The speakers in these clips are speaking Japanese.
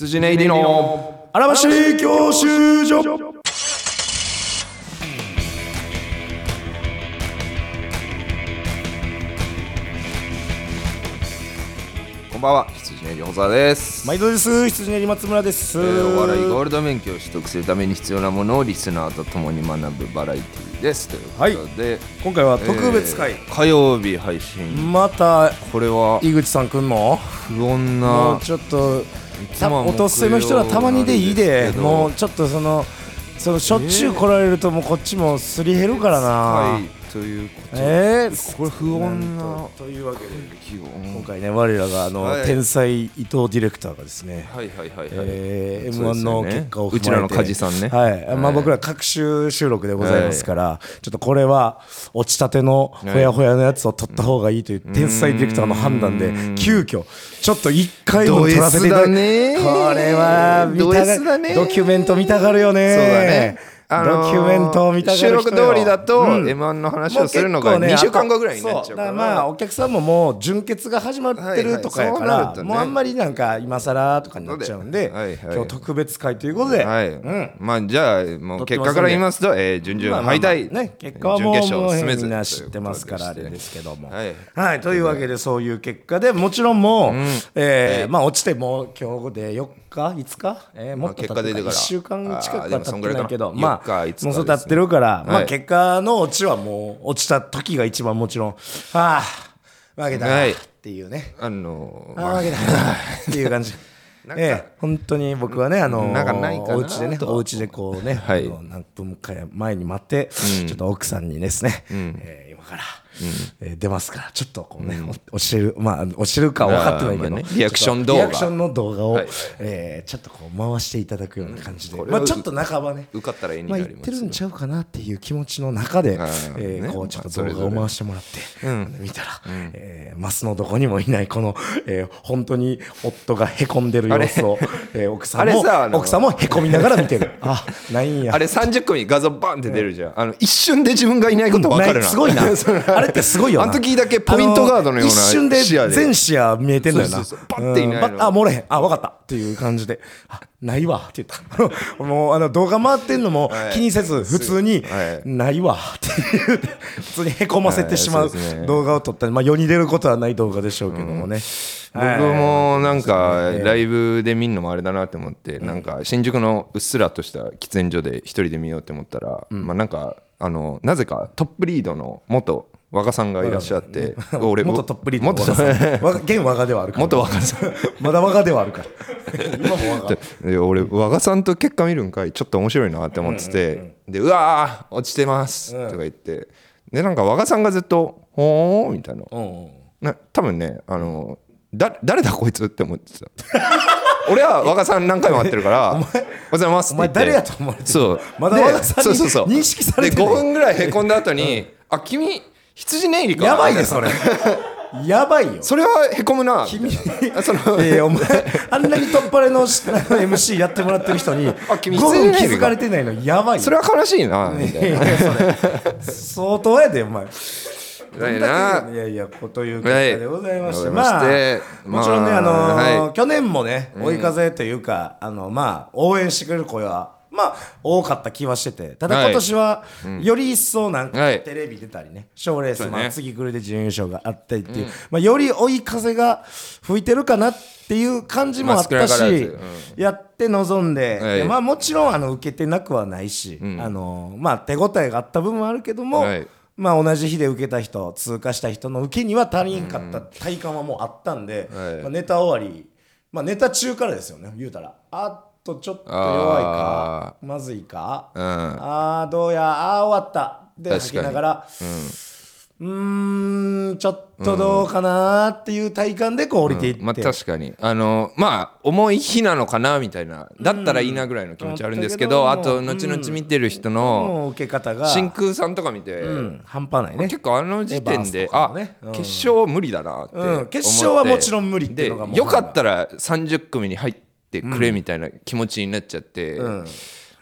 羊ね入りの荒橋教習所こんばんは羊ね入り小沢です、毎度です。羊ねり松村です、えーお笑いゴールド免許を取得するために必要なものをリスナーと共に学ぶバラエティーです。ということで、今回は特別会、えー火曜日配信。またこれは井口さん来んの？不穏もうなちょっとおとせの人はたまにでいいでもうちょっとそのそのしょっちゅう来られるともうこっちもすり減るからな、はいということでえー、これ不穏な。とというわけで。今回ね我らがあの、はい。天才伊藤ディレクターがですねはいはいはいはい、えー、そうです M1 よね。の結果を踏まえて。うちらの梶さんね。はい、まあ、僕ら各種収録でございますから、ちょっとこれは落ちたてのほやほやのやつを撮った方がいいという天才ディレクターの判断で急遽ちょっと一回分撮らせていただド S だね。これは見たドがドキュメント見たがるよね。そうだねあのードキュメントを見た収よ。録通りだと、うん。M1 の話をするのがもう結構ね2週間後ぐらいになっちゃうから。そだまあお客さんももう純潔が始まってるとかやから、はいはい。ね。もうあんまりなんか今更とかになっちゃうんで、はいはい。今日特別会ということで、はい、うん。まあじゃあもう結果から言いますと、えー、準々敗退、ね、結果はもう準決勝もう進めずみんな知ってますからあれですけども。はい。はい、というわけでそういう結果でもちろんもう、えーまあ落ちてもう今日で4日？5日、えー、もっと経ってまあ結果出てから。1週間近くは経ってないけどまあかな4日5日ですね。もうそう経ってるから、まあはい。結果の落ちはもう落ちた時が一番もちろんああ負けたなはい。っていうね、あのーああ負けたなっていう感じ。ええ、本当に僕はね、あのなんかないかなお家でね、とお家でこうね、はい。何分か前に待って、ちょっと奥さんにですね、えー今から、えー出ますから、ちょっとこうね、お教える、まあ、教えるか分かってないけど、ね。リアクション動画。リアクションの動画を、はい。えーちょっとこう回していただくような感じで、まあ、ちょっと半ばね、受かったら絵にまあ、なります言ってるんちゃうかなっていう気持ちの中で、えーね。こうちょっと動画を回してもらって、見たら、えーマスのどこにもいないこの、えー本当に夫がへこんでる様子を、えー奥さんも奥さんもへこみながら見てる。あないんや。あれ30組画像バンって出るじゃん、あの一瞬で自分がいないこと分かるな、すごいな あれってすごいよな。あの時だけポイントガードのようなあ一瞬で全視野見えてんだよな。パッていないあ漏れへん。あ分かった。っていう感じで。あないわ。って言った。もうあの動画回ってんのもはい。気にせず普通に。はい。ないわ。って言って普通にへこませてしまう動画を撮った。まあ世に出ることはない動画でしょうけどもね。僕もなんかライブで見るのもあれだなって思って、なんか新宿のうっすらとした喫煙所で一人で見ようって思ったら、まあなんかあのなぜかトップリードの元若さんがいらっしゃって、俺元トップリードの元若さん。わ現若ではあるから。元若さん。まだ若ではあるから。今も若で俺和賀さんと結果見るんかいちょっと面白いなって思ってて、でうわー落ちてますとか言って。でなんか和賀さんがずっと「ほー」みたいな。うんな多分ねあのだ誰だこいつって思ってた。俺は和賀さん何回も会ってるから「おはようございます」お前って言って。誰やと思われてるそう。まだで和賀さんにそうそうそう。認識されてでない。5分ぐらいへこんだ後に「あ君羊ネイリか」やばいねそれ。やばいよ。それはへこむな。君あ そのえー、お前あんなに取っ払いの MC やってもらってる人にあ君5分気づかれてないのやばいよ。それは悲しいなみたい相当やでお前。ないな。いやいやこという結果でございまして、はい。まあもちろんね、まああの去年もね追い風というか、あのまあ応援してくれる声はまあ多かった気はしてて。ただはい。今年はより一層なんかはい。テレビ出たりね。賞レース、まあ、次来るで準優勝があったりっていう、まあ、より追い風が吹いてるかなっていう感じもあったし、やって臨んで、まあ、もちろんあの受けてなくはないし、あのまあ、手応えがあった部分はあるけども、はい。まあ、同じ日で受けた人通過した人の受けには足りんかった体感はもうあったんで、はい。まあ、ネタ終わり、まあ、ネタ中からですよね言うたら。あっとちょっと弱いかまずいか、うん。あーどうや？あー終わった。で吐きながらうーんちょっとどうかなーっていう体感でこう降りていって、まあ確かに。あのまあ重い日なのかなみたいなだったらいいなぐらいの気持ちあるんですけど、うんあと後々見てる人の受け方が真空さんとか見て、うん半端ないね。結構あの時点で、ね。うん。決勝無理だなって決勝はもちろん無理っていうのがでよかったら30組に入ってくれみたいな気持ちになっちゃって、ん。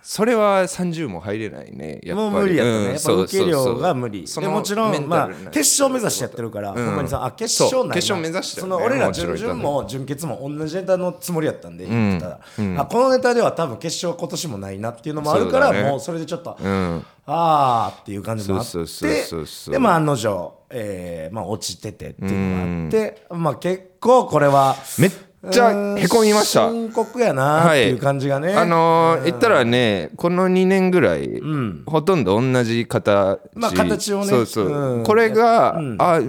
それは30も入れないねやっぱり。もう無理やったね、うんやっぱ受け量が無理。そもちろんまあ決勝目指してやってるから、ほんまにさあ決勝ない決勝目指してるね。その俺ら準々も準決も同じネタのつもりやったんで言ってたら、あこのネタでは多分決勝今年もないなっていうのもあるからね。もうそれでちょっと、うん。あーっていう感じもあってでまあ案の定、えーまあ、落ちててっていうのがあって、まあ、結構これはめっちゃへこみました。深刻やなっていう感じがね、あのー言ったらねこの2年ぐらい、ほとんど同じ形、まあ形をね。そうそう、うん。これが、あ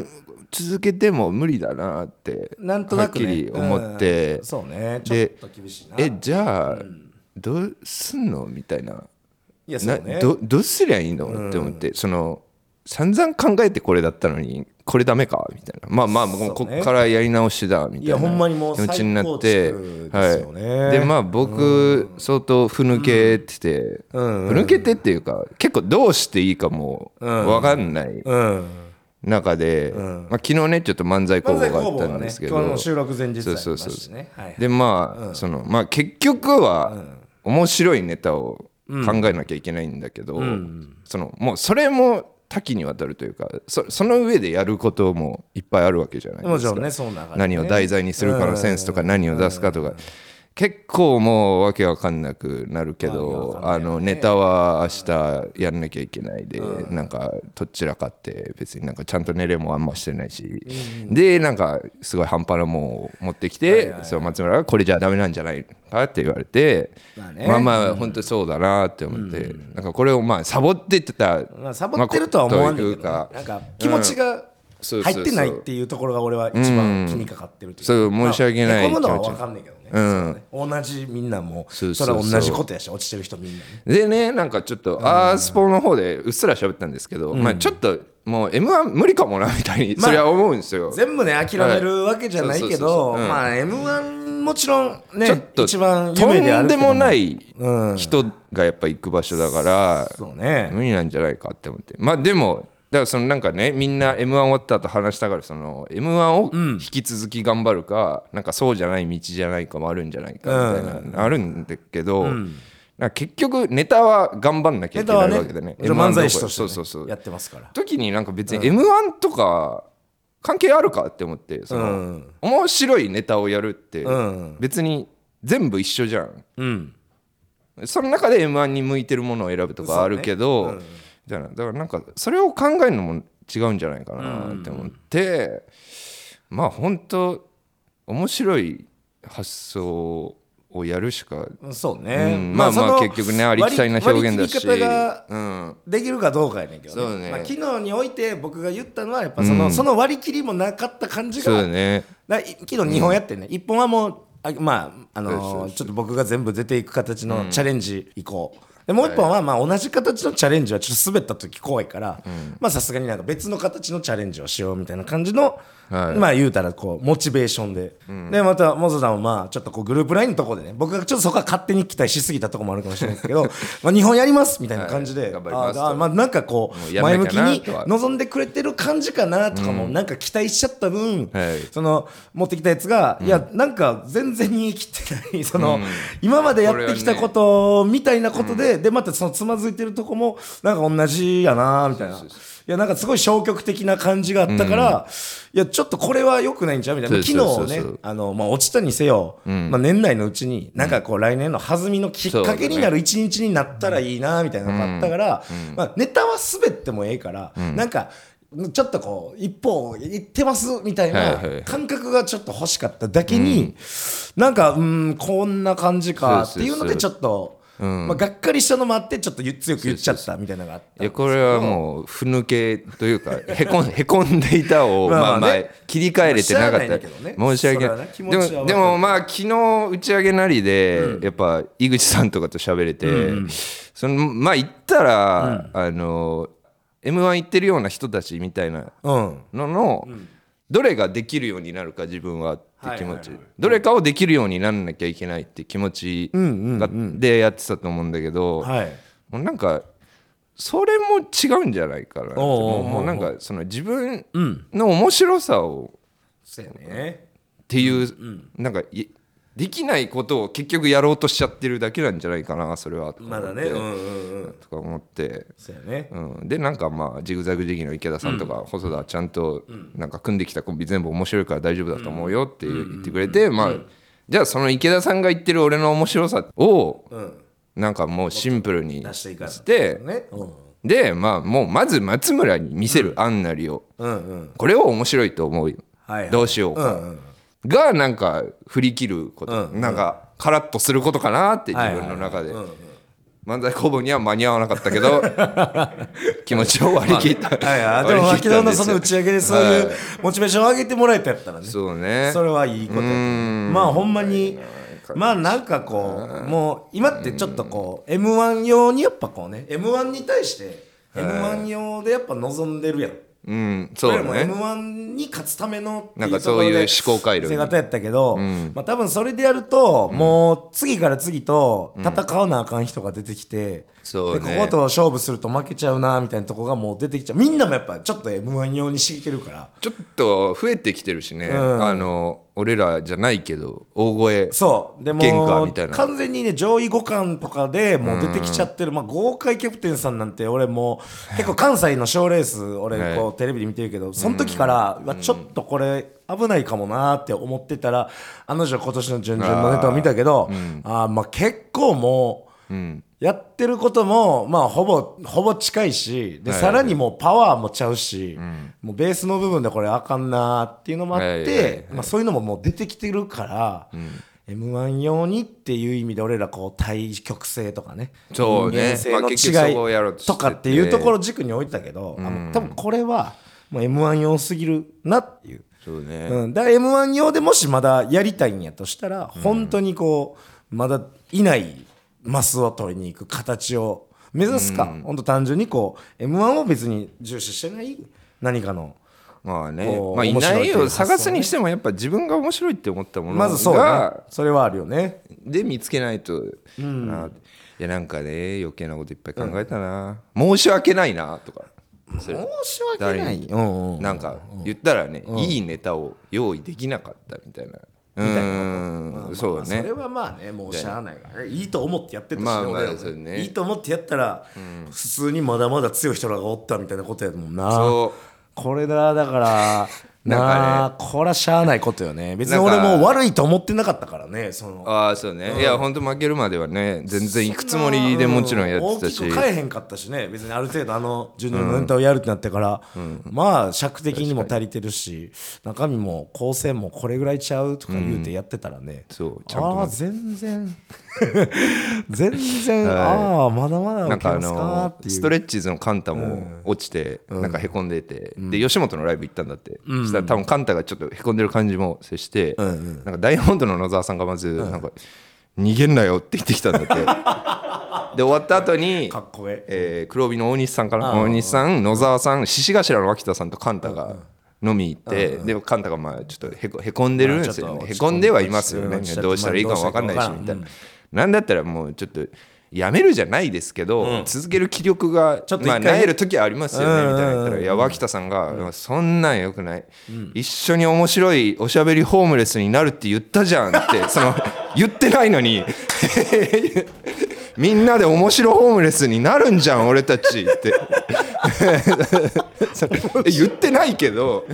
続けても無理だなってなんとなくね。はっきり思って、うん。そうね。ちょっでと厳しいな。えじゃあ、どうすんのみたいな。いなやそうね。どどうすりゃいいの、って思って。その散々考えてこれだったのにこれダメか？みたいな。まあまあもうこっからやり直しだみたいな。いやほんまにもう気持ちになってはい、でまあ僕相当ふぬけてて、ふぬけてっていうか結構どうしていいかも分かんないうん。中で、まあ、昨日ねちょっと漫才工房があったんですけど、今日の収録前日ありまそうしそう。そうたね。はいでまあ、そのまあ結局は面白いネタを考えなきゃいけないんだけど、そのもうそれも多岐にわたるというかそその上でやることもいっぱいあるわけじゃないですか。ねね。何を題材にするかのセンスとか何を出すかとか結構もうわけわかんなくなるけどあのネタは明日やんなきゃいけないでなんかどちらかって別になんかちゃんと寝れもあんましてないし。でなんかすごい半端なもんを持ってきてそう松村がこれじゃダメなんじゃないか？って言われてまあね。まあまあ本当そうだなって思ってなんかこれをまあサボってってたまあサボってるとは思わんね。んけどなんか気持ちが入ってないっていうところが俺は一番気にかかってるというか。そう申し訳ないまあへこむのは分かんないけどねそうね同じみんなもそうそれは同じことやし落ちてる人みんなね。でねなんかちょっとアースポの方でうっすら喋ったんですけど、まあちょっともう m 1無理かもなみたいにまあそれは思うんですよ、全部ね諦めるわけじゃないけどそうそううん。まあ m 1もちろんねちょっと一番とんでもないうん。人がやっぱ行く場所だから、そうね。無理なんじゃないかって思って。まあでもだからそのなんかねみんな m 1終わった後話したからその m 1を引き続き頑張るか、なんかそうじゃない道じゃないかもあるんじゃないかみたいな、あるんだけど、なんか結局ネタは頑張んなきゃいけないねわけでね。じゃあ漫才師としてねそうそうそうやってますから。時になんか別に m 1とか関係あるかって思ってその、うん。面白いネタをやるってうん。別に全部一緒じゃん。うん。その中で m 1に向いてるものを選ぶとかあるけど、じゃあだからなんかそれを考えるのも違うんじゃないかなって思って、まあ本当面白い発想をやるしか、そううねん。まあまあ結局ねありきたりな表現だし。割がうん、できるかどうかやねんけどね。ね。まあ昨日において僕が言ったのはやっぱそのその割り切りもなかった感じそうね。だ昨日2本やってね、1本はもうあまああのーちょっと僕が全部出ていく形のチャレンジ行こう、でもう1本はまあ同じ形のチャレンジはちょっと滑った時怖いから、まあさすがになんか別の形のチャレンジをしようみたいな感じの、はい。まあ言うたらこうモチベーションで、でまたモズさんもまあちょっとこうグループラインのところでね僕がちょっとそこは勝手に期待しすぎたところもあるかもしれないですけど まあ日本やりますみたいな感じで、はい。頑張りますと。ああまあなんかこもう前向きに望んでくれてる感じかなとかもなんか期待しちゃった分、はい。その持ってきたやつが、いやなんか全然煮え切ってないその、今までやってきたことみたいなことで、でまたそのつまずいてるとこもなんか同じやなみたいな。いやなんかすごい消極的な感じがあったから、いやちょっとこれは良くないんちゃうみたいな。昨日ねあの、まあ、落ちたにせよ、まあ、年内のうちになんかこう来年の弾みのきっかけになる一日になったらいいなみたいなのがあったから、まあ、ネタは滑ってもええから、なんかちょっとこう一方言ってますみたいはいな感覚がちょっと欲しかっただけに、なんかうんこんな感じかっていうのでちょっと。まあ、がっかりしたのもあってちょっと言強く言っちゃったみたいなのがあったいやこれはもうふぬけというか へこんへこんでいたをまあまあ切り替えれてなかった。けどね。申し訳なそれはねでもでもまあ昨日打ち上げなりでやっぱ井口さんとかと喋れてそのまあ言ったらあの m 1行ってるような人たちみたいなうん。ののどれができるようになるか自分はって気持ち。どれかをできるようになんなきゃいけないって気持ちがでやってたと思うんだけどはい。もうなんかそれも違うんじゃないかなもうなんかその自分の面白さをっていうなんかいできないことを結局やろうとしちゃってるだけなんじゃないかなそれはとかまだね思ってうんうんうん。とか思って、そうやね。うん、でなんかまあジグザグ時期の池田さんとか細田ちゃんとなんか組んできたコンビ全部面白いから大丈夫だと思うよって言ってくれてまあじゃあその池田さんが言ってる俺の面白さをうん。なんかもうシンプルに出してでまあもうまず松村に見せる案なりを。これを面白いと思うよ。どうしようかがなんか振り切ること。うん。なんかカラッとすることかなって自分の中で。漫才工房には間に合わなかったけど 気持ちを割り切った。はいはい。でも割り切昨日のその打ち上げでそういうモチベーションを上げてもらえたやったらね。そうね。それはいいことまあほんまにまあなんかこうもう今ってちょっとこう m 1用にやっぱこうね m 1に対して m 1用でやっぱ望んでるやんうんそう俺らも m ね1に勝つためのなんかそういう思考回路に手形やったけど、まあ、多分それでやると、もう次から次と戦わなあかん人が出てきて、そうね。でここと勝負すると負けちゃうなみたいなとこがもう出てきちゃう。みんなもやっぱちょっと m 1用にしてきてるから。ちょっと増えてきてるしね。ん。あの俺らじゃないけど大声そう。でもみたいな。完全にね上位互換とかでもう出てきちゃってる、まあ、豪快キャプテンさんなんて俺もう結構関西の賞ーレース俺こうテレビで見てるけどその時からちょっとこれ危ないかもなーって思ってたらあの女今年の準々のネタを見たけどあーまあ結構もううんやってることもまあほぼほぼ近いしで、はい。さらにもうパワーもちゃうし、もうベースの部分でこれあかんなーっていうのもあって、はいはいはいまあ、そういうのももう出てきてるから、m 1用にっていう意味で俺らこう対極性とかねそうね。人間性まあ結局そこをやろうの違としてて。いとかっていうところを軸に置いてたけど、あの多分これはもう m 1用すぎるなっていう。そうね。うん、だから m 1用でもしまだやりたいんやとしたら、本当にこうまだいないマスを取りに行く形を。目指すか、本当単純にこう m 1を別に重視してない。何かの。まあね。まあいないい面白というを探すにしてもやっぱ自分が面白いって思ったもの。まずそうねがそれはあるよね。で見つけないと。な、いやなんかね余計なこといっぱい考えたな、申し訳ないなとか。申し訳ない。うんうんなんか言ったらね、いいネタを用意できなかったみたいなうーんそうまあそねれはまあねもうしゃあないから。ねいいと思ってやってたしねまあまあね。いいと思ってやったら、普通にまだまだ強い人らがおったみたいなことやもんな。これだだからなんかね。これはしゃあないことよね。別に俺も悪いと思ってなかったからねその。ああそうね、いや本当負けるまではね全然行くつもりでもちろんやってたし、大きく変えへんかったしね別にある程度あのジュニアのネタをやるってなってから、まあ尺的にも足りてるし中身も構成もこれぐらいちゃうとか言うてやってたらね、そうちゃんとああ。全然 全然、ああまだまだなんかあのストレッチーズのカンタも落ちてなんかへこんでて、で吉本のライブ行ったんだって、そしたら多分カンタがちょっとへこんでる感じも接して、なんか大本土の野沢さんがまずなんか、逃げんなよって言ってきたんだって。で終わった後にかっこええ。ー黒帯の大西さんかな大西さん野沢さん獅子頭の脇田さんとカンタが飲み行って、でカンタがまあちょっとへこへこんでるんですよね、へこんではいますよね。どうしたらいいかも分かんないしみたいな、なんだったらもうちょっとやめるじゃないですけど、続ける気力がちょっとまあなえる時はありますよねみたいな言ったらうん。いや脇田さんが、そんなんよくない、一緒に面白いおしゃべりホームレスになるって言ったじゃんって その言ってないのに。みんなで面白ホームレスになるんじゃん俺たちって。それ言ってないけど。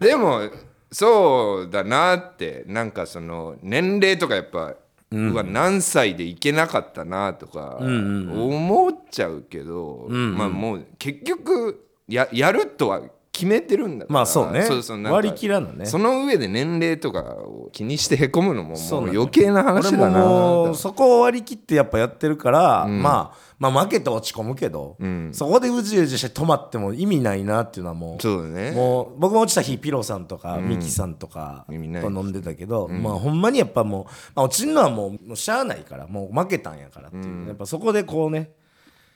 でもそうだなってなんかその年齢とかやっぱ、うわ何歳でいけなかったなとか思っちゃうけど、まあもう結局ややるとは決めてるんだから。まあそうね。そうそうなんか割り切らんのね。その上で年齢とかを気にしてへこむのももう余計な話俺もだな。もうそこを割り切ってやっぱやってるから、まあまあ負けて落ち込むけど、そこでうじうじして止まっても意味ないなっていうのはもうそうだね。もう僕も落ちた日ピロさんとか、ミキさんとかと意味ない飲んでたけど、まあほんまにやっぱもう、まあ、落ちるのはもうもうしゃあないからもう負けたんやからっていう、やっぱそこでこうね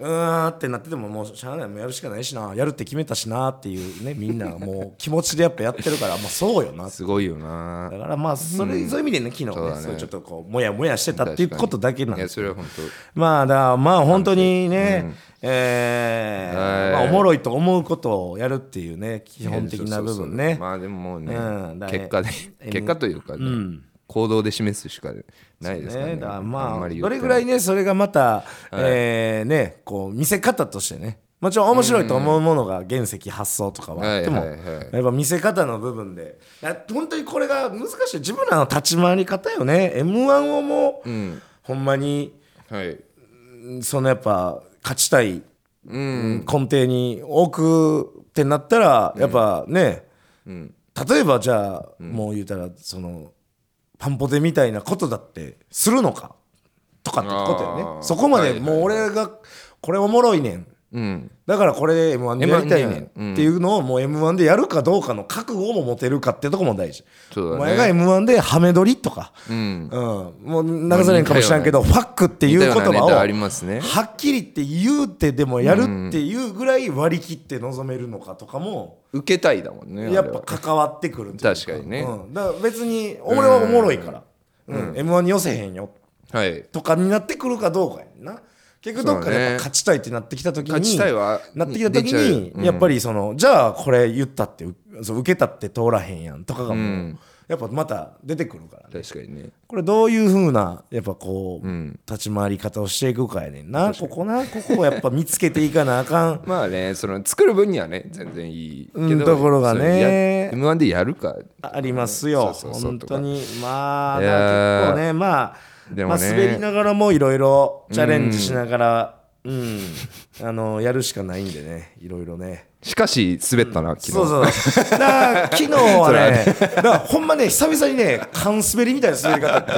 うーんってなっててももうしゃあない。もうやるしかないしな。やるって決めたしなっていうねみんながもう気持ちでやっぱやってるからまあそうよな。すごいよな。だからまあそれ、そういう意味でね昨日ね。そうだね。そういうちょっとこうもやもやしてたっていうことだけなんいやそれは本当。まあだからまあ本当にね、えーはい。まあ、おもろいと思うことをやるっていうね基本的な部分ね。まあでももうね、うん。結果で結果というかね、行動で示すしかないですかね。ね、だからまあんり言ってどれぐらいねそれがまた、えーねこう見せ方としてね。もちろん面白いと思うものが原石発想とかはあっても、はいはいはい。やっぱ見せ方の部分で。本当にこれが難しい。自分らの立ち回り方よね。m 1をもう、ほんまにはい。そのやっぱ勝ちたい、根底に置くってなったらやっぱね、例えばじゃあ、もう言うたらそのパンポテみたいなことだってするのかとかってことよねそこまでもう俺がこれおもろいねんうん。だからこれで m 1でやりたいねうん。ん。っていうのをもう m 1でやるかどうかの覚悟も持てるかってとこも大事、お前が m 1でハメ撮りとか、うん。うん、もう流されんかもしれんけど、ファックっていう言葉をはっきりって言うてでもやるっていうぐらい割り切って臨めるのかとかも受けたいだもんねやっぱ関わってくる確かにね。うん、だから別に俺はおもろいから、うん。m 1に寄せへんよ。はい。とかになってくるかどうかやんな結局どっかで勝ちたいってなってきた時に勝ちたいはなってきた時にやっぱりそのじゃあこれ言ったってうそう受けたって通らへんやんとかがもう、うん。やっぱまた出てくるからね。確かにね。これどういうふうなやっぱこう、ん立ち回り方をしていくかやねんな。ここなここをやっぱ見つけていかなあかん。まあねその作る分にはね全然いいけうんどところがね。m 1でやるか。ありますよ、本当に。まあ結構ね。まあでもね。まあ、滑りながらもいろいろチャレンジしながらうん、あのやるしかないんでね。いろいろね。しかし滑ったな昨日。そうそうだから昨日はね だからほんまね久々にね缶滑りみたいな滑り方って。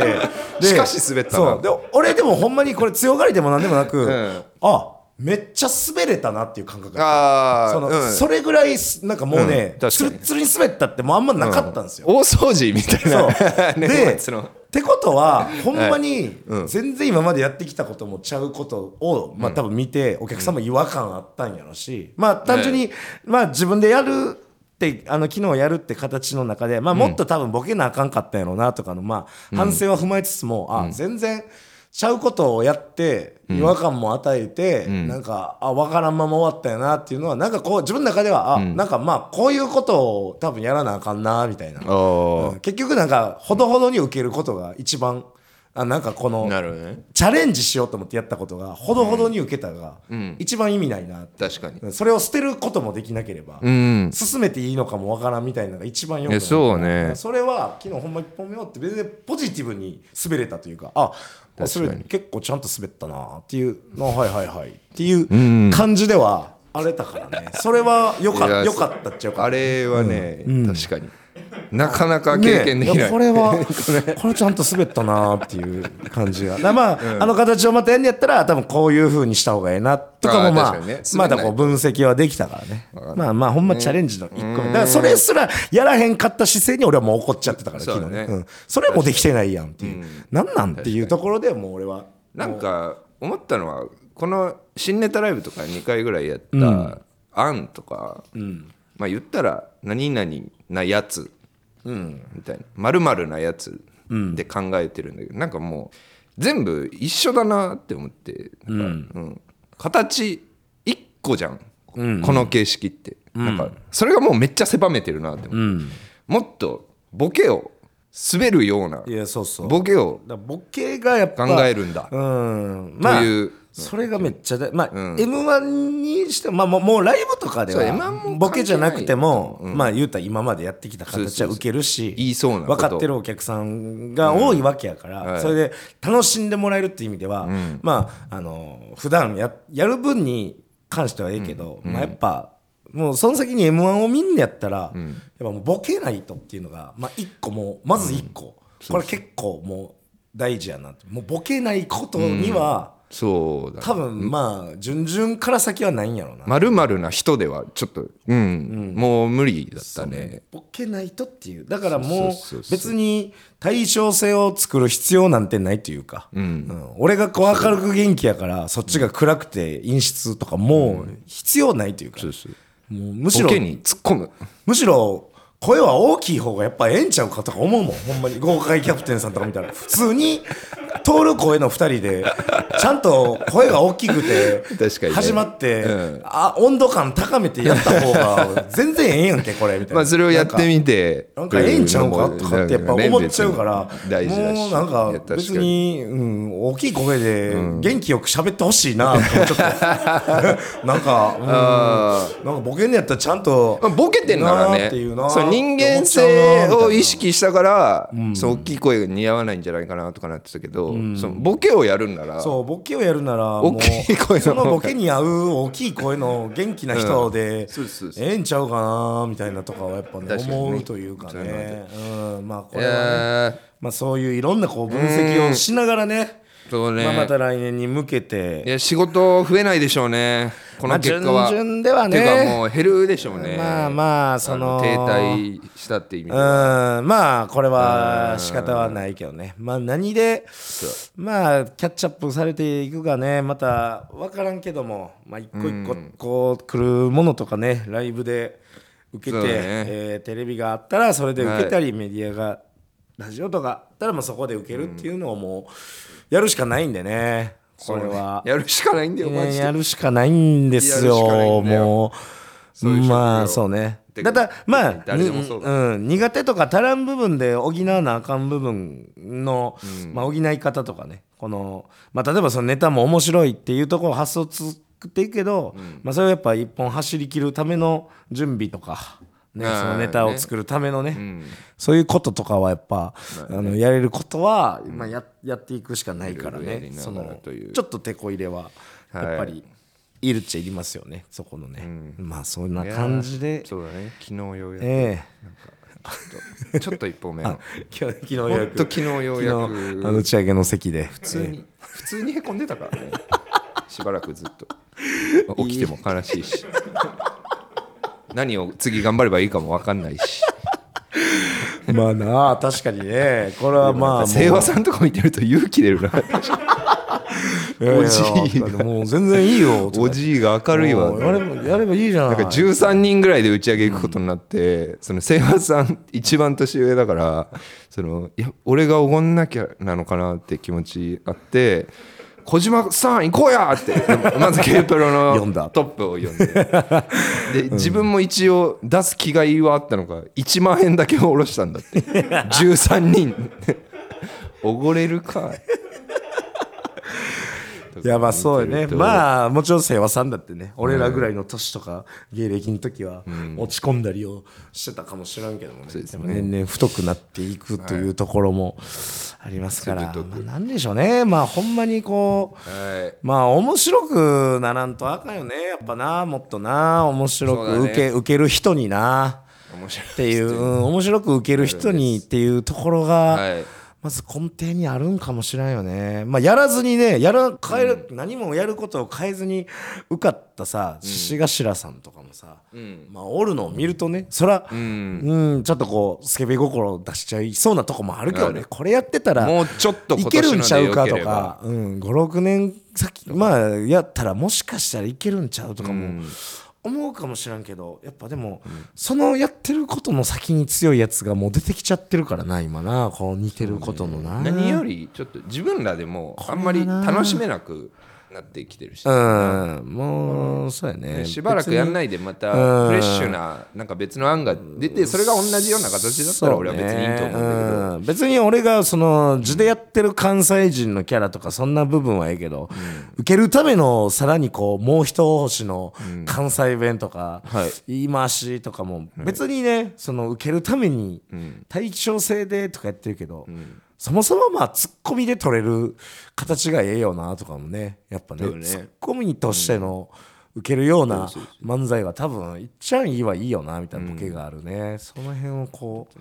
でしかし滑ったな。そう。で俺でもほんまにこれ強がりでもなんでもなく、ん。あめっちゃ滑れたなっていう感覚がああその、うん。それぐらいすなんかもうね、うん確かに。ツルッツルに滑ったってもうあんまなかったんですよ、大掃除みたいな。で年末の。ってことはほんまにうん。全然今までやってきたこともちゃうことを、まあ多分見てお客さん。も違和感あったんやろし、まあ単純に、まあ自分でやるってあの昨日やるって形の中で、まあ、もっと多分ボケなあかんかったんやろうなとかの、まあ、反省は踏まえつつも、あ全然ちゃうことをやって違和感も与えて、なんかあ分からんまま終わったよなっていうのはなんかこう自分の中ではあ、なんかまあこういうことを多分やらなあかんなみたいな。おうん。結局なんかほどほどに受けることが一番あなんかこのね。チャレンジしようと思ってやったことがほどほどに受けたが一番意味ないな確かに。それを捨てることもできなければうん。進めていいのかもわからんみたいなのが一番よくないそうね。それは昨日ほんま1本目終わって全然ポジティブに滑れたというかああそれ結構ちゃんと滑ったなっていうのはいはいはいっていう感じでは荒れたからね。それはよかよかったっちゃよかった。あれはね確かに なかなか経験できねないこれは これちゃんと滑ったなっていう感じが。だからまあ、あの形をまたやんやったら多分こういうふうにした方がええなとかもまあね。まだこう分析はできたからね。まあまあほんまチャレンジの一個目。だからそれすらやらへんかった姿勢に俺はもう怒っちゃってたから昨日ね、うん、それもできてないやんっていう、なんなんっていうところでもう俺は。なんか思ったのはこの新ネタライブとか2回ぐらいやった「案」とか、まあ言ったら「何々なやつ」みたいな「まるなやつ」で考えてるんだけど、なんかもう全部一緒だなって思ってなんか、うん。形1個じゃん、この形式って、なんかそれがもうめっちゃ狭めてるなって思って、もっとボケを滑るようないやそうそう。ボケをボケがやっぱ考えるんだ。うん。まあというそれがめっちゃだまあ、m 1にしても、まあ、もうもうライブとかでは M1 もボケじゃなくても、まあ言うたら今までやってきた形は受けるし言いそうな分かってるお客さんが多いわけやから、はい。それで楽しんでもらえるっていう意味では、まああの普段ややる分に関してはええけど、まあ、やっぱもうその先に m 1を見んのやったら、やっぱもうボケないとっていうのが、まあ、一個もうまず一個、これ結構もう大事やなもうボケないことには、そうだね。多分まあ順々から先はないんやろうな。まるな人ではちょっと、うん。もう無理だったね。ボケないとっていう。だからもうそうそうそう別に対称性を作る必要なんてないというか、うん。俺がこう明るく元気やからそっちが暗くて陰湿とかもう必要ないというか、そうそう。もうむしろボケに突っ込む。むしろ声は大きい方がやっぱええんちゃうかとか思うもん。ほんまに。豪快キャプテンさんとか見たら。普通に通る声の2人でちゃんと声が大きくて 始まって、うん。あ温度感高めてやった方が全然ええやんけこれみたいな。まあそれをやってみてなんかええんちゃうかとかってやっぱ思っちゃうからもうなんか別に、うん、大きい声で元気よく喋ってほしいなってちょっと。なんか、うん。あなんかボケんのやったらちゃんとまあボケてんならね。っていうな人間性を意識したから、そう大きい声が似合わないんじゃないかなとかなってたけど、そのボケをやるんなら。そうボケをやるなら大きい声の。そのボケに合う大きい声の元気な人で、ええんちゃうかなみたいなとかはやっぱね思うというかね、うん、まあこいれはね、やまあ、そういういろんなこう分析をしながらね、ーそうね、まあ、また来年に向けいてや仕事増えないでしょうねこの結果は、まあ順々ではね。てかもう減るでしょうね。まあまあその停滞したっていう意味うんまあこれは仕方はないけどね。まあ何でまあキャッチアップされていくかね。また分からんけども。まあ一個一個こう来るものとかね。ライブで受けて、ね。えーテレビがあったらそれで受けたり、メディアがラジオとかあったらまあそこで受けるっていうのをもうやるしかないんでねこれは。やるしかないんだよマジで。やるしかないんですよもう。まあそうね。だからまあ誰でもそうだ。うん、苦手とか足らん部分で補わなあかん部分の、まあ、補い方とかね。この、まあ、例えばそのネタも面白いっていうところを発想作っていくけど、まあ、それをやっぱ一本走り切るための準備とか、ね、そのネタを作るためのね。ん。そういうこととかはやっぱ、あのやれることは、まあ、ややっていくしかないからね。そのちょっと手こ入れははい。やっぱりいるっちゃいりますよね。そこのね、まあそんな感じで。そうだね。昨日ようやく、えちょっと一歩目昨日ようやく。昨日ようやく。あの打ち上げの席で。普通に普通にへこんでたからね。しばらくずっと。起きても悲しいし何を次頑張ればいいかも分かんないし。まあなあ確かにね。これはまあ清和さんとか見てると勇気出るな。おじいが。もう全然いいよ。おじいが明るいわ。やればやればいいじゃない。なんか13人ぐらいで打ち上げ行くことになって、その清和さん一番年上だからそのいや俺がおごんなきゃなのかなって気持ちあって「小島さん行こうや!」って。まず K プロのトップを読んで。で自分も一応出す気概はあったのか1万円だけ下ろしたんだって。13人。おごれるかいやまあそうよね。まあもちろん清和さんだってね俺らぐらいの年とか芸歴の時は落ち込んだりをしてたかもしれんけどもね。でも年々太くなっていくというところもありますから、鋭くまあ、なんでしょうね。まあほんまにこうはい。まあ面白くならんとあかんよね。やっぱなもっとな。面白く受け,、受ける人にな。っていう、うん、面白く受ける人にっていうところが、はいまず根底にあるんかもしれんよね。まあ、やらずにね、やら、変える、何もやることを変えずに受かったさ、獅子頭さんとかもさ、まあ、おるのを見るとね、そら、うん、ちょっとこう、スケベ心を出しちゃいそうなとこもあるけどね、これやってたら、もうちょっといけるんちゃうかとか、うん、5、6年先、まあ、やったらもしかしたらいけるんちゃうとかも、思うかもしらんけどやっぱでも、そのやってることの先に強いやつがもう出てきちゃってるからな今な。こう似てることのな、何よりちょっと自分らでもあんまり楽しめなくなってきてるし、うん。もうそうやね。しばらくやんないでまたフレッシュななんか別の案が出てそれが同じような形だったら俺は別にいいと思うんだけど、うん。別に俺がその図でやってる関西人のキャラとかそんな部分はええけど、受けるためのさらにこうもう一星の関西弁とか、はい。言い回しとかも別にねその受けるために対称性でとかやってるけど、そもそもまあツッコミで取れる形がええよなとかもねやっぱねね。ツッコミとしての受けるような漫才は多分いっちゃんいいはいいよなみたいなボケがあるね、その辺をこう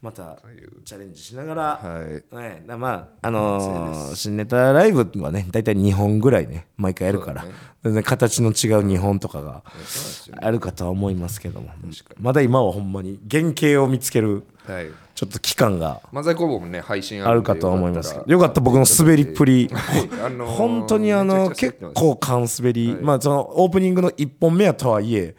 またチャレンジしながら、はい。ね、だまああのー新ネタライブはね大体2本ぐらいね毎回やるから、全然形の違う2本とかがあるかとは思いますけども。まだ今はほんまに原型を見つけるはい。ちょっと期間が漫才工房もね配信あるかとは思いますよかった僕の滑りっぷり。あのー本当にあの結構缶滑り、まあそのオープニングの1本目はとはいえ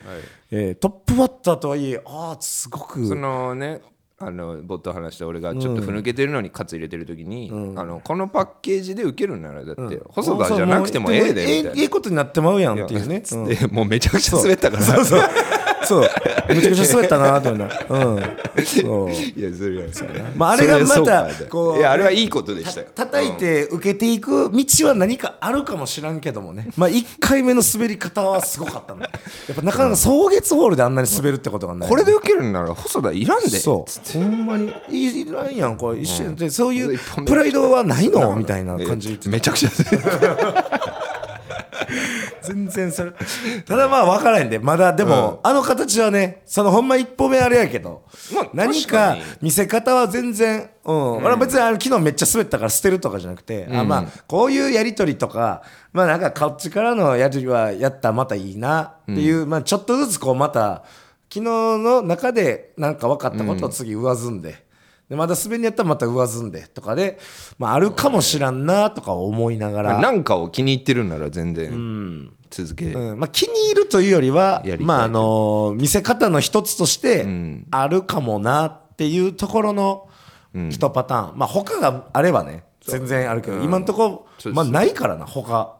えートップバッったとはいえああすごくそのねあのボット話して俺がちょっとふぬけてるのにカツ入れてる時に、あのこのパッケージで受けるならだって、細田じゃなくてもええでみたいな。えええことになってまうやんっていうね。つって、もうめちゃくちゃ滑ったから。そうそうそう。めちゃくちゃ滑ったなと思ったうん。そう。いやそれはまああれがまたこういやあれはいいことでしたよ。叩いて受けていく道は何かあるかもしらんけどもね。まあ1回目の滑り方はすごかったの やっぱなかなか草月ホールであんなに滑るってことがない。これで受けるなら細田いらんで。そう。ほんまにいいらんやんこれ。一緒でそういうプライドはないの？みたいな感じめちゃくちゃ 全然それただまあ分からへんで。まだでも、あの形はねそのほんま一歩目あれやけど、まあ何確か見せ方は全然うん、俺は別にあの昨日めっちゃ滑ったから捨てるとかじゃなくて、あまあこういうやり取りとかまあなんかこっちからのやり取りはやったらまたいいなっていう、まあちょっとずつこうまた昨日の中でなんか分かったことを次上積んで。でまた滑りにやったらまた上積んでとかで、まあ、あるかもしらんなとか思いながら、なんかを気に入ってるんなら全然続け、うん。まあ、気に入るというよりはまああの見せ方の一つとしてあるかもなっていうところの一パターン、まあ他があればね全然あるけど、今のところ、まあ、ないからな他。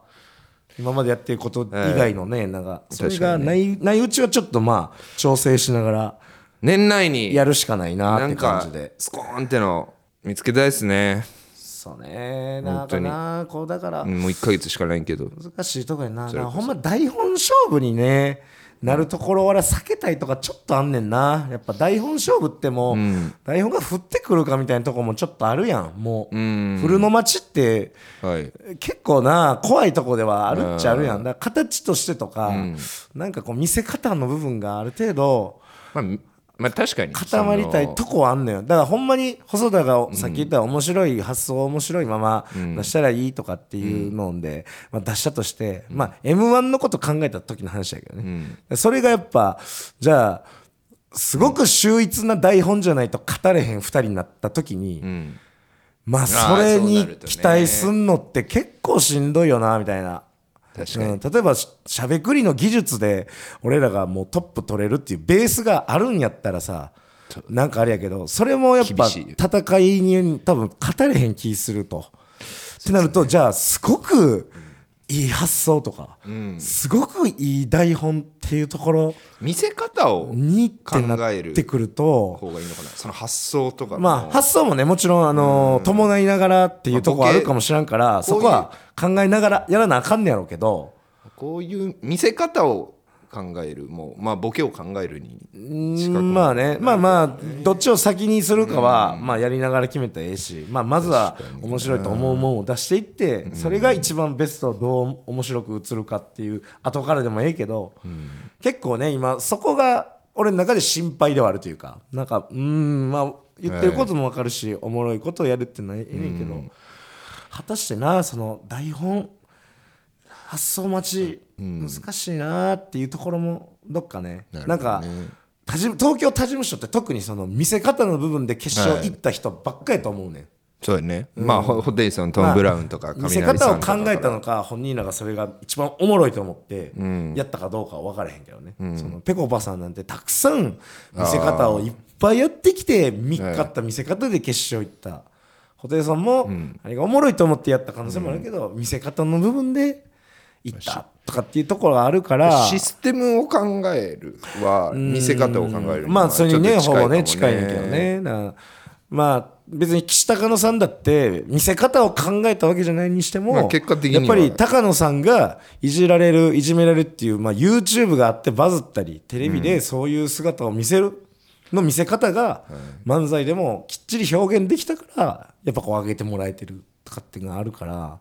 今までやってること以外のね、なんかそれがない,、ないうちはちょっとまあ調整しながら年内にやるしかないなって感じで。スコーンっての見つけたいですね。そうね。なんかなこうだから。うんもう1ヶ月しかないけど。難しいとこやな。なほんま台本勝負にねなるところは避けたいとかちょっとあんねんな。やっぱ台本勝負ってもう、台本が降ってくるかみたいなとこもちょっとあるやん。もう古の町ってはい。結構な怖いとこではあるっちゃあるやん。だから形としてとか、なんかこう見せ方の部分がある程度まあまあ確かに。固まりたいとこはあんのよ。だからほんまに細田がさっき言った面白い発想面白いまま出したらいいとかっていうので、まあ、出したとして、まあ、m 1のこと考えた時の話だけどね、それがやっぱじゃあすごく秀逸な台本じゃないと語れへん2人になった時に、まあそれに期待すんのって結構しんどいよなみたいな。確かに。うん、例えばししゃべくりの技術で俺らがもうトップ取れるっていうベースがあるんやったらさなんかあれやけどそれもやっぱ戦いに多分語れへん気すると。ってなるとじゃあすごくいい発想とか、すごくいい台本っていうところ見せ方をに考えるってくると。方がいいのかな？その発想とかの。まあ発想もねもちろんあの伴いながらっていうところあるかもしれんからそこは考えながらやらなあかんねやろうけどこういう見せ方を考えるもうまあボケを考えるにうんまあねまあまあどっちを先にするかはまあやりながら決めたらええしまあまずは面白いと思うもんを出していってそれが一番ベストどう面白く映るかっていう後からでもええけど結構ね今そこが俺の中で心配ではあるというかなんかうんまあ言ってることも分かるしおもろいことをやるってのはええねんけど果たしてなその台本発想待ち難しいなっていうところもどっかね。なんか他事東京他事務所って特にその見せ方の部分で決勝行った人ばっかりと思うねん、そうだね、まあホホテイソントム・ブラウンとか見せ雷方を考えたのか本人らがそれが一番おもろいと思ってやったかどうかは分からへんけどね、そのぺこぱさんなんてたくさん見せ方をいっぱいやってきて見っかった見せ方で決勝行った。布袋さんもあれがおもろいと思ってやった可能性もあるけど、見せ方の部分で行った。とかっていうところがあるから。システムを考えるは見せ方を考えるまあそれにねほぼね。近いんんだけどね。まあ別に岸高野さんだって見せ方を考えたわけじゃないにしても、まあ結果的やっぱり高野さんがいじられるいじめられるっていう、まあ、YouTube があってバズったりテレビでそういう姿を見せるの見せ方が漫才でもきっちり表現できたからやっぱこう上げてもらえてるとかっていうのがあるから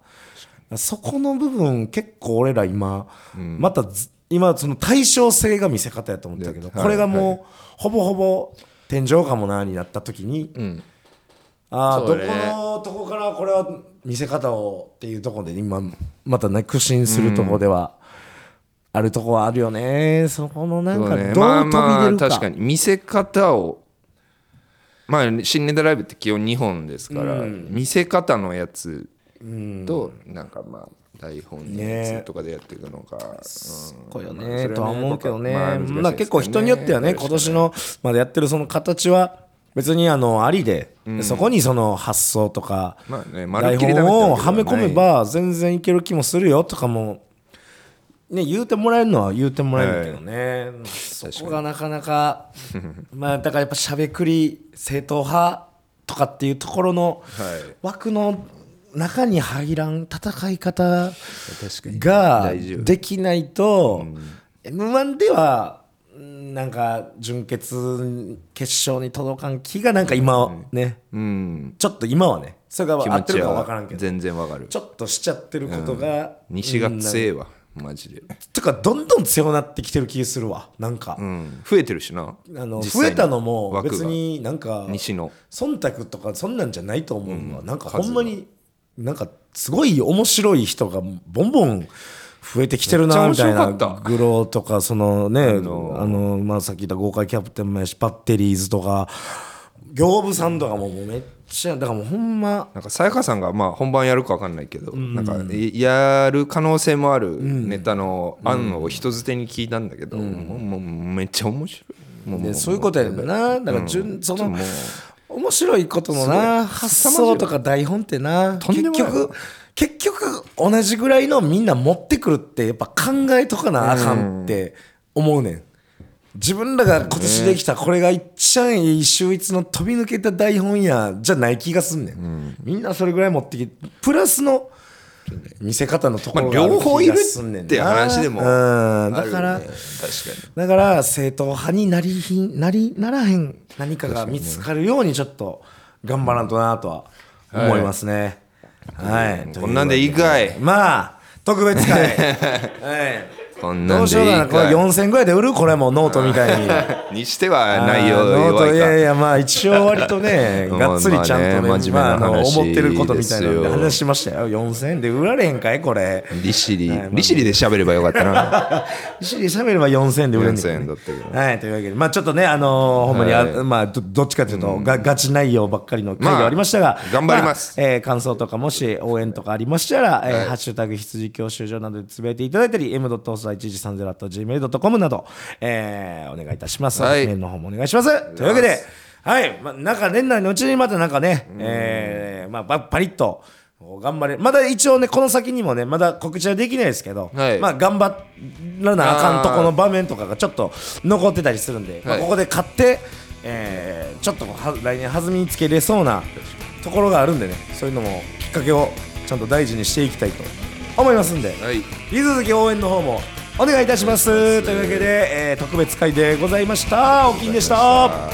そこの部分結構俺ら今、またず今その対称性が見せ方やと思ったけど、はいこれがもう、ほぼほぼ天井かもなになった時に、ああ、どこのとこからこれは見せ方をっていうところで今またね苦心するところでは、あるとこはあるよね。そこのなんかどうまあ飛び出るか,、まあ確かに。見せ方をまあ新ネタライブって基本2本ですから、見せ方のやつとなんかまあ大本ね日とかでやっていくのか、こよまあねとは思うけどね,、まあね。まあ結構人によってはね今年のまでやってるその形は別にあのありで、そこにその発想とか、まあね台本をはめ込めば全然いける気もするよとかもね言うてもらえるのは言うてもらえるけどね、そこがなかなか まあだからやっぱしゃべくり正統派とかっていうところのはい。枠の中に入らん戦い方確かに。ができないと、m 1ではうんなんか準決決勝に届かん気がなんか今はね、うん。ちょっと今はね。それが気合ってるか分からんけど。全然わかる。ちょっとしちゃってることが、西が強えわマジで、とかどんどん強くなってきてる気するわ。なんか、うん、増えてるしな。あの増えたのも別になんか西の。忖度とかそんなんじゃないと思うのは、なんかほんまになんかすごい面白い人がボンボン増えてきてるなみたいな。グローとかそのねあののまあさっき言った豪快キャプテンもやしバッテリーズとか。行部さんとかももうめっちゃだからもうほんま。なんかさやかさんがまあ本番やるか分かんないけど、なんかいやる可能性もあるネタの案を人づてに聞いたんだけど、もうもうめっちゃ面白い。もうそういうことやねんな。だから順その面白いことのな発想とか台本ってな結局結局同じぐらいのみんな持ってくるってやっぱ考えとかなあかんって思うねん。自分らが今年できたこれがいっちゃんいい秀逸の飛び抜けた台本やじゃない気がすんねん、みんなそれぐらい持ってきてプラスの見せ方のところが両方いるって話でもうん。だからだから正統派になりひんなりならへん何かが見つかるようにちょっと頑張らんとなとは思いますね。はい、にこんなんでいいかい。まあ特別会、はい、こんなんどうしようかな。これでいいかい4000ぐらいで売る？これもノートみたいに。にしては内容弱いか。トいやいやまあ一応割とねまあ がっつりちゃんとね,、まあねまああの話思ってることみたいな話しましたよ。4000円で売られへんかいこれ。利尻。はいまあ。利尻で喋ればよかったな。一緒に喋れば4000円で売れるんだけど4000ねはい、というわけで、まあちょっとね、あのーほんまにあ、はい。まあど、どっちかというと、がガチ内容ばっかりの回ではありましたが、まあ頑張ります。あえー感想とか、もし応援とかありましたら、えーハッシュタグ羊教習所などでつぶやいていただいたり、m.osa1130.gmail.com など、えーお願いいたします。はい。メールの方もお願いします。というわけで、はい、まあ、なんか年内のうちにまたなんかね、えーまあ、ばパリッと、頑張れまだ一応ねこの先にもねまだ告知はできないですけど、はい。まあ頑張らなあかんとこの場面とかがちょっと残ってたりするんで、まあ、はい。ここで勝って、えーちょっとは来年弾みにつけれそうなところがあるんでねそういうのもきっかけをちゃんと大事にしていきたいと思いますんで、はい。引き続き応援の方もお願いいたします。というわけで、えー特別会でございました。おきんでした。